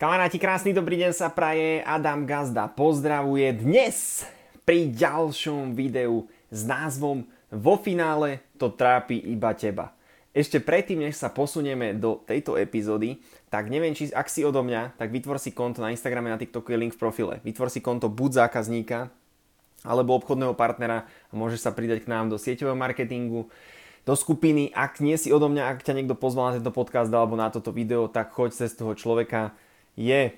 Kamaráti, krásny dobrý deň sa praje, Adam Gazda pozdravuje dnes pri ďalšom videu s názvom Vo finále to trápi iba teba. Ešte predtým, než sa posunieme do tejto epizódy, tak neviem, či ak si odo mňa, tak vytvor si konto na Instagrame, na TikToku je link v profile. Vytvor si konto buď zákazníka, alebo obchodného partnera a môžeš sa pridať k nám do sieťového marketingu, do skupiny. Ak nie si odo mňa, ak ťa niekto pozval na tento podcast alebo na toto video, tak choď cez toho človeka je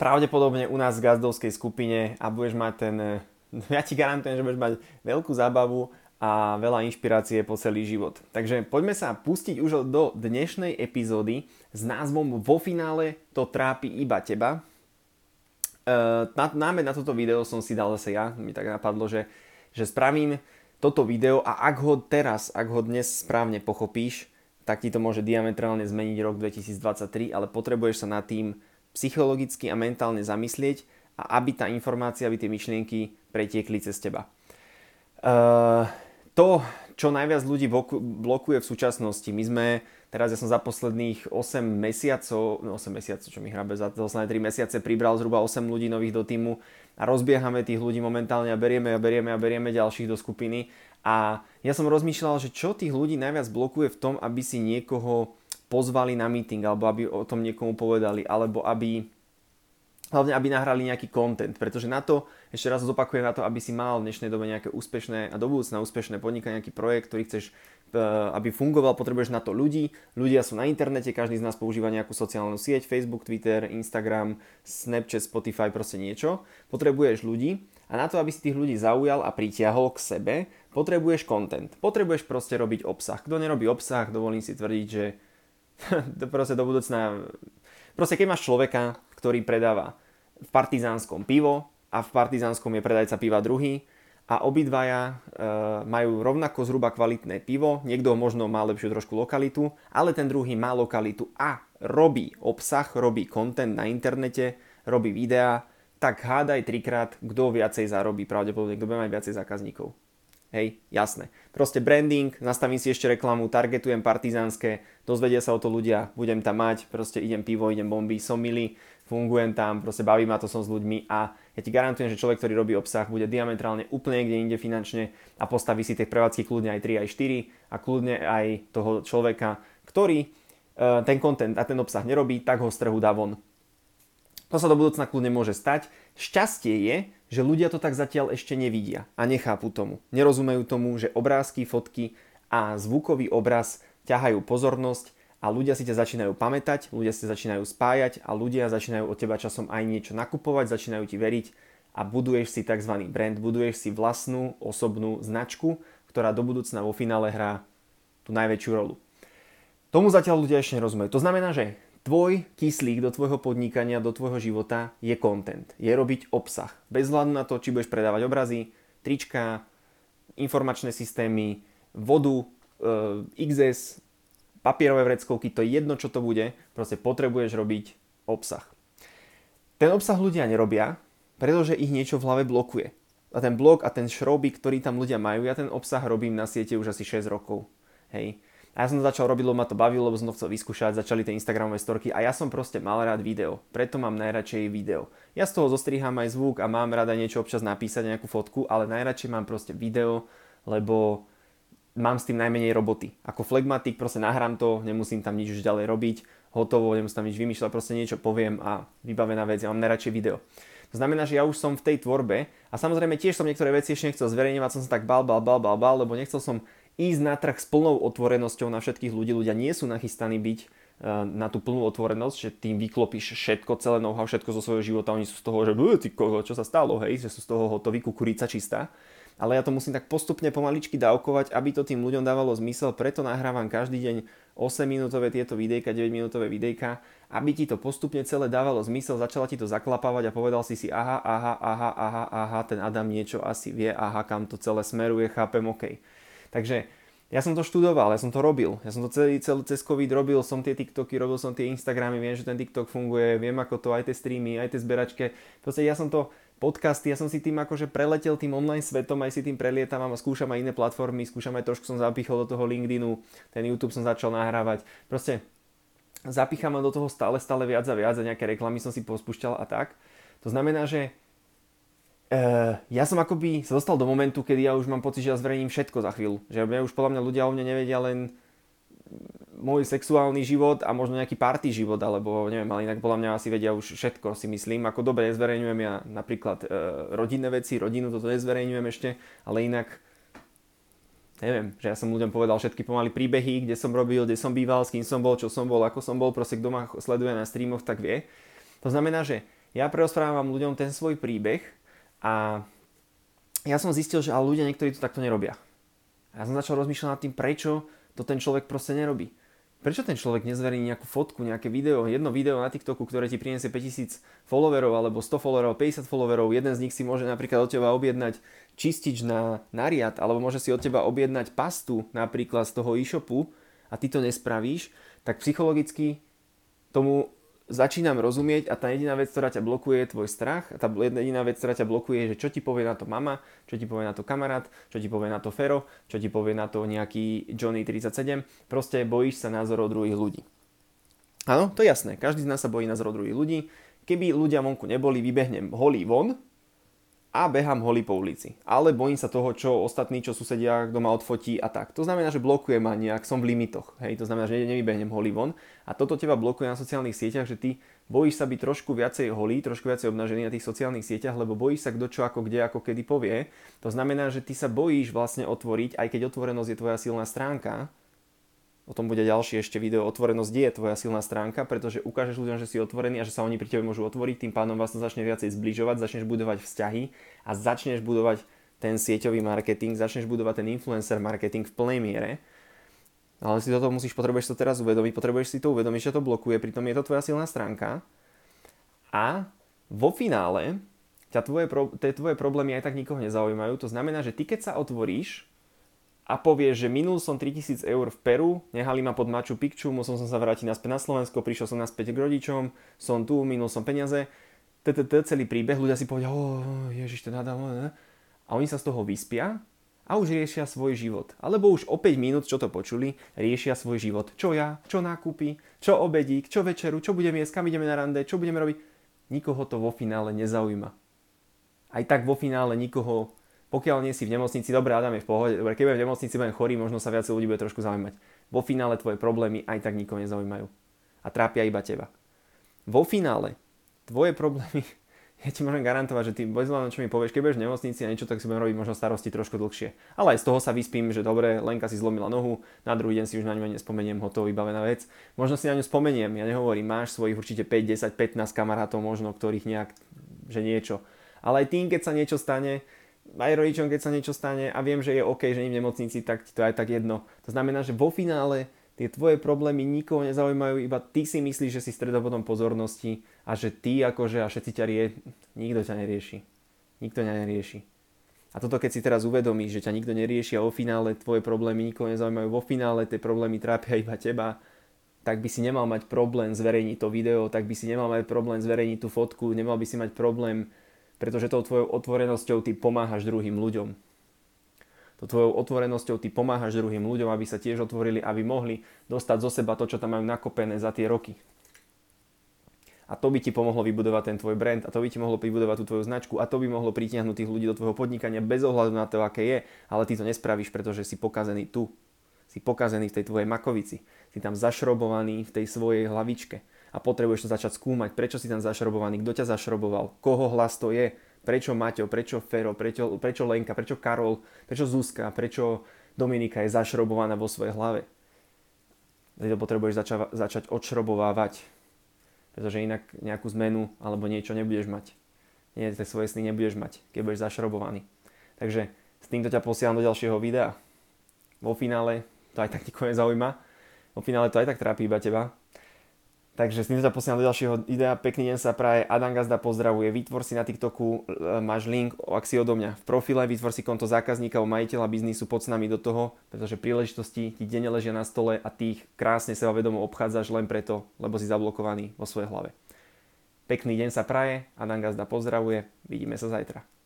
pravdepodobne u nás v gazdovskej skupine a budeš mať ten, ja ti garantujem, že budeš mať veľkú zábavu a veľa inšpirácie po celý život. Takže poďme sa pustiť už do dnešnej epizódy s názvom Vo finále to trápi iba teba. E, námed na toto video som si dal zase ja, mi tak napadlo, že, že spravím toto video a ak ho teraz, ak ho dnes správne pochopíš, tak ti to môže diametrálne zmeniť rok 2023, ale potrebuješ sa nad tým psychologicky a mentálne zamyslieť a aby tá informácia, aby tie myšlienky pretiekli cez teba. Uh, to, čo najviac ľudí blokuje v súčasnosti, my sme, teraz ja som za posledných 8 mesiacov, no 8 mesiacov, čo mi hrabe, za posledné 3 mesiace pribral zhruba 8 ľudí nových do týmu a rozbiehame tých ľudí momentálne a berieme a berieme a berieme ďalších do skupiny a ja som rozmýšľal, že čo tých ľudí najviac blokuje v tom, aby si niekoho pozvali na meeting, alebo aby o tom niekomu povedali, alebo aby hlavne aby nahrali nejaký content, pretože na to, ešte raz zopakujem na to, aby si mal v dnešnej dobe nejaké úspešné a do budúcna úspešné podnikanie, nejaký projekt, ktorý chceš, e, aby fungoval, potrebuješ na to ľudí. Ľudia sú na internete, každý z nás používa nejakú sociálnu sieť, Facebook, Twitter, Instagram, Snapchat, Spotify, proste niečo. Potrebuješ ľudí a na to, aby si tých ľudí zaujal a pritiahol k sebe, potrebuješ content. Potrebuješ proste robiť obsah. Kto nerobí obsah, dovolím si tvrdiť, že to proste do budúcna... Proste keď máš človeka, ktorý predáva v partizánskom pivo a v partizánskom je predajca piva druhý a obidvaja e, majú rovnako zhruba kvalitné pivo, niekto možno má lepšiu trošku lokalitu, ale ten druhý má lokalitu a robí obsah, robí content na internete, robí videá, tak hádaj trikrát, kto viacej zarobí, pravdepodobne kto bude mať viacej zákazníkov. Hej, jasné. Proste branding, nastavím si ešte reklamu, targetujem partizánske, dozvedia sa o to ľudia, budem tam mať, proste idem pivo, idem bomby, som milý, fungujem tam, proste baví ma to som s ľuďmi a ja ti garantujem, že človek, ktorý robí obsah, bude diametrálne úplne niekde inde finančne a postaví si tie prevádzky kľudne aj 3, aj 4 a kľudne aj toho človeka, ktorý e, ten content a ten obsah nerobí, tak ho z dá von. To sa do budúcna kľudne môže stať. Šťastie je, že ľudia to tak zatiaľ ešte nevidia a nechápu tomu. Nerozumejú tomu, že obrázky, fotky a zvukový obraz ťahajú pozornosť a ľudia si ťa začínajú pamätať, ľudia si začínajú spájať a ľudia začínajú od teba časom aj niečo nakupovať, začínajú ti veriť a buduješ si tzv. brand, buduješ si vlastnú osobnú značku, ktorá do budúcna vo finále hrá tú najväčšiu rolu. Tomu zatiaľ ľudia ešte nerozumejú. To znamená, že Tvoj kyslík do tvojho podnikania, do tvojho života je content, je robiť obsah. Bez hľadu na to, či budeš predávať obrazy, trička, informačné systémy, vodu, e, XS, papierové vreckovky, to je jedno, čo to bude, proste potrebuješ robiť obsah. Ten obsah ľudia nerobia, pretože ich niečo v hlave blokuje. A ten blok a ten šroby, ktorý tam ľudia majú, ja ten obsah robím na siete už asi 6 rokov. Hej. A ja som to začal robiť, lebo ma to bavilo, lebo som to chcel vyskúšať, začali tie Instagramové storky a ja som proste mal rád video. Preto mám najradšej video. Ja z toho zostriham aj zvuk a mám rada niečo občas napísať, nejakú fotku, ale najradšej mám proste video, lebo mám s tým najmenej roboty. Ako flegmatik proste nahrám to, nemusím tam nič už ďalej robiť, hotovo, nemusím tam nič vymýšľať, proste niečo poviem a vybavená vec, ja mám najradšej video. To znamená, že ja už som v tej tvorbe a samozrejme tiež som niektoré veci ešte nechcel zverejňovať, som sa tak bal, bal, bal, bal, bal, lebo nechcel som ísť na trh s plnou otvorenosťou na všetkých ľudí. Ľudia nie sú nachystaní byť e, na tú plnú otvorenosť, že tým vyklopíš všetko, celé know všetko zo svojho života. Oni sú z toho, že ty čo sa stalo, hej, že sú z toho hotoví, kukurica čistá. Ale ja to musím tak postupne pomaličky dávkovať, aby to tým ľuďom dávalo zmysel, preto nahrávam každý deň 8 minútové tieto videjka, 9 minútové videjka, aby ti to postupne celé dávalo zmysel, začala ti to zaklapávať a povedal si si aha, aha, aha, aha, aha, ten Adam niečo asi vie, aha, kam to celé smeruje, chápem, OK. Takže ja som to študoval, ja som to robil. Ja som to celý, celý cez COVID robil, som tie TikToky, robil som tie Instagramy, viem, že ten TikTok funguje, viem ako to, aj tie streamy, aj tie zberačke. Proste ja som to, podcasty, ja som si tým akože preletel tým online svetom, aj si tým prelietam a skúšam aj iné platformy, skúšam aj trošku som zapichol do toho LinkedInu, ten YouTube som začal nahrávať. Proste zapícham do toho stále, stále viac a viac a nejaké reklamy som si pospúšťal a tak. To znamená, že ja som akoby sa dostal do momentu, kedy ja už mám pocit, že ja zverejním všetko za chvíľu. Že ja už podľa mňa ľudia o mne nevedia len môj sexuálny život a možno nejaký party život, alebo neviem, ale inak podľa mňa asi vedia už všetko, si myslím. Ako dobre nezverejňujem ja napríklad uh, rodinné veci, rodinu toto nezverejňujem ešte, ale inak neviem, že ja som ľuďom povedal všetky pomaly príbehy, kde som robil, kde som býval, s kým som bol, čo som bol, ako som bol, proste kto ma sleduje na streamoch, tak vie. To znamená, že ja preosprávam ľuďom ten svoj príbeh a ja som zistil, že ale ľudia niektorí to takto nerobia. A ja som začal rozmýšľať nad tým, prečo to ten človek proste nerobí. Prečo ten človek nezverejní nejakú fotku, nejaké video, jedno video na TikToku, ktoré ti priniesie 5000 followerov alebo 100 followerov, 50 followerov, jeden z nich si môže napríklad od teba objednať čistič na nariad, alebo môže si od teba objednať pastu napríklad z toho e-shopu a ty to nespravíš, tak psychologicky tomu začínam rozumieť a tá jediná vec, ktorá ťa blokuje, je tvoj strach. Tá jediná vec, ktorá ťa blokuje, je, že čo ti povie na to mama, čo ti povie na to kamarát, čo ti povie na to Fero, čo ti povie na to nejaký Johnny 37. Proste bojíš sa názorov druhých ľudí. Áno, to je jasné. Každý z nás sa bojí názorov druhých ľudí. Keby ľudia vonku neboli, vybehnem holý von, a behám holý po ulici. Ale bojím sa toho, čo ostatní, čo susedia, kto ma odfotí a tak. To znamená, že blokuje ma nejak, som v limitoch. Hej, to znamená, že nevybehnem holý von. A toto teba blokuje na sociálnych sieťach, že ty bojíš sa byť trošku viacej holý, trošku viacej obnažený na tých sociálnych sieťach, lebo bojíš sa kto čo ako kde, ako kedy povie. To znamená, že ty sa bojíš vlastne otvoriť, aj keď otvorenosť je tvoja silná stránka, O tom bude ďalšie ešte video. Otvorenosť je tvoja silná stránka, pretože ukážeš ľuďom, že si otvorený a že sa oni pri tebe môžu otvoriť, tým pádom vás to začne viacej zbližovať, začneš budovať vzťahy a začneš budovať ten sieťový marketing, začneš budovať ten influencer marketing v plnej miere. Ale si toto musíš, potrebuješ to teraz uvedomiť, potrebuješ si to uvedomiť, že to blokuje, pritom je to tvoja silná stránka. A vo finále ťa tvoje, tie tvoje problémy aj tak nikoho nezaujímajú. To znamená, že ty keď sa otvoríš, a povie, že minul som 3000 eur v Peru, nehali ma pod Machu Picchu, musel som sa vrátiť naspäť na Slovensko, prišiel som naspäť k rodičom, som tu, minul som peniaze, TTT celý príbeh, ľudia si povedia, oh, ježiš, to nadal, a oni sa z toho vyspia a už riešia svoj život. Alebo už o 5 minút, čo to počuli, riešia svoj život. Čo ja, čo nákupy, čo obedík, čo večeru, čo budeme jesť, kam ideme na rande, čo budeme robiť. Nikoho to vo finále nezaujíma. Aj tak vo finále nikoho pokiaľ nie si v nemocnici, dobre, Adam je v pohode, dobre, keď v nemocnici, budem chorý, možno sa viacej ľudí bude trošku zaujímať. Vo finále tvoje problémy aj tak nikoho nezaujímajú. A trápia iba teba. Vo finále tvoje problémy, ja ti môžem garantovať, že ty bez čo mi povieš, keď budeš v nemocnici a niečo, tak si budem robiť možno starosti trošku dlhšie. Ale aj z toho sa vyspím, že dobre, Lenka si zlomila nohu, na druhý deň si už na ňu nespomeniem, hotový, vybavená vec. Možno si na ňu spomeniem, ja nehovorím, máš svojich určite 5, 10, 15 kamarátov možno, ktorých nejak, že niečo. Ale aj tým, keď sa niečo stane, aj rodičom, keď sa niečo stane a viem, že je OK, že nie v nemocnici, tak ti to aj tak jedno. To znamená, že vo finále tie tvoje problémy nikoho nezaujímajú, iba ty si myslíš, že si stredobodom pozornosti a že ty akože a všetci ťa rie... Nikto ťa nerieši. Nikto ťa nerieši. A toto keď si teraz uvedomíš, že ťa nikto nerieši a vo finále tvoje problémy nikoho nezaujímajú, vo finále tie problémy trápia iba teba, tak by si nemal mať problém zverejniť to video, tak by si nemal mať problém zverejniť tú fotku, nemal by si mať problém pretože tou tvojou otvorenosťou ty pomáhaš druhým ľuďom. To tvojou otvorenosťou ty pomáhaš druhým ľuďom, aby sa tiež otvorili, aby mohli dostať zo seba to, čo tam majú nakopené za tie roky. A to by ti pomohlo vybudovať ten tvoj brand a to by ti mohlo vybudovať tú tvoju značku a to by mohlo pritiahnuť tých ľudí do tvojho podnikania bez ohľadu na to, aké je, ale ty to nespravíš, pretože si pokazený tu. Si pokazený v tej tvojej makovici. Si tam zašrobovaný v tej svojej hlavičke a potrebuješ to začať skúmať, prečo si tam zašrobovaný, kto ťa zašroboval, koho hlas to je, prečo Maťo, prečo Fero, prečo, prečo Lenka, prečo Karol, prečo Zuzka, prečo Dominika je zašrobovaná vo svojej hlave. Ty to potrebuješ zača- začať odšrobovávať, pretože inak nejakú zmenu alebo niečo nebudeš mať. Nie, tie svoje sny nebudeš mať, keď budeš zašrobovaný. Takže s týmto ťa posielam do ďalšieho videa. Vo finále to aj tak nikoho nezaujíma. Vo finále to aj tak trápi iba teba. Takže s týmto sa posielam do ďalšieho videa. Pekný deň sa praje. Adam Gazda pozdravuje. Vytvor si na TikToku, e, máš link, ak si odo mňa v profile, vytvor si konto zákazníka majiteľa biznisu, pod nami do toho, pretože príležitosti ti denne ležia na stole a ty ich krásne seba vedomo obchádzaš len preto, lebo si zablokovaný vo svojej hlave. Pekný deň sa praje. Adam Gazda pozdravuje. Vidíme sa zajtra.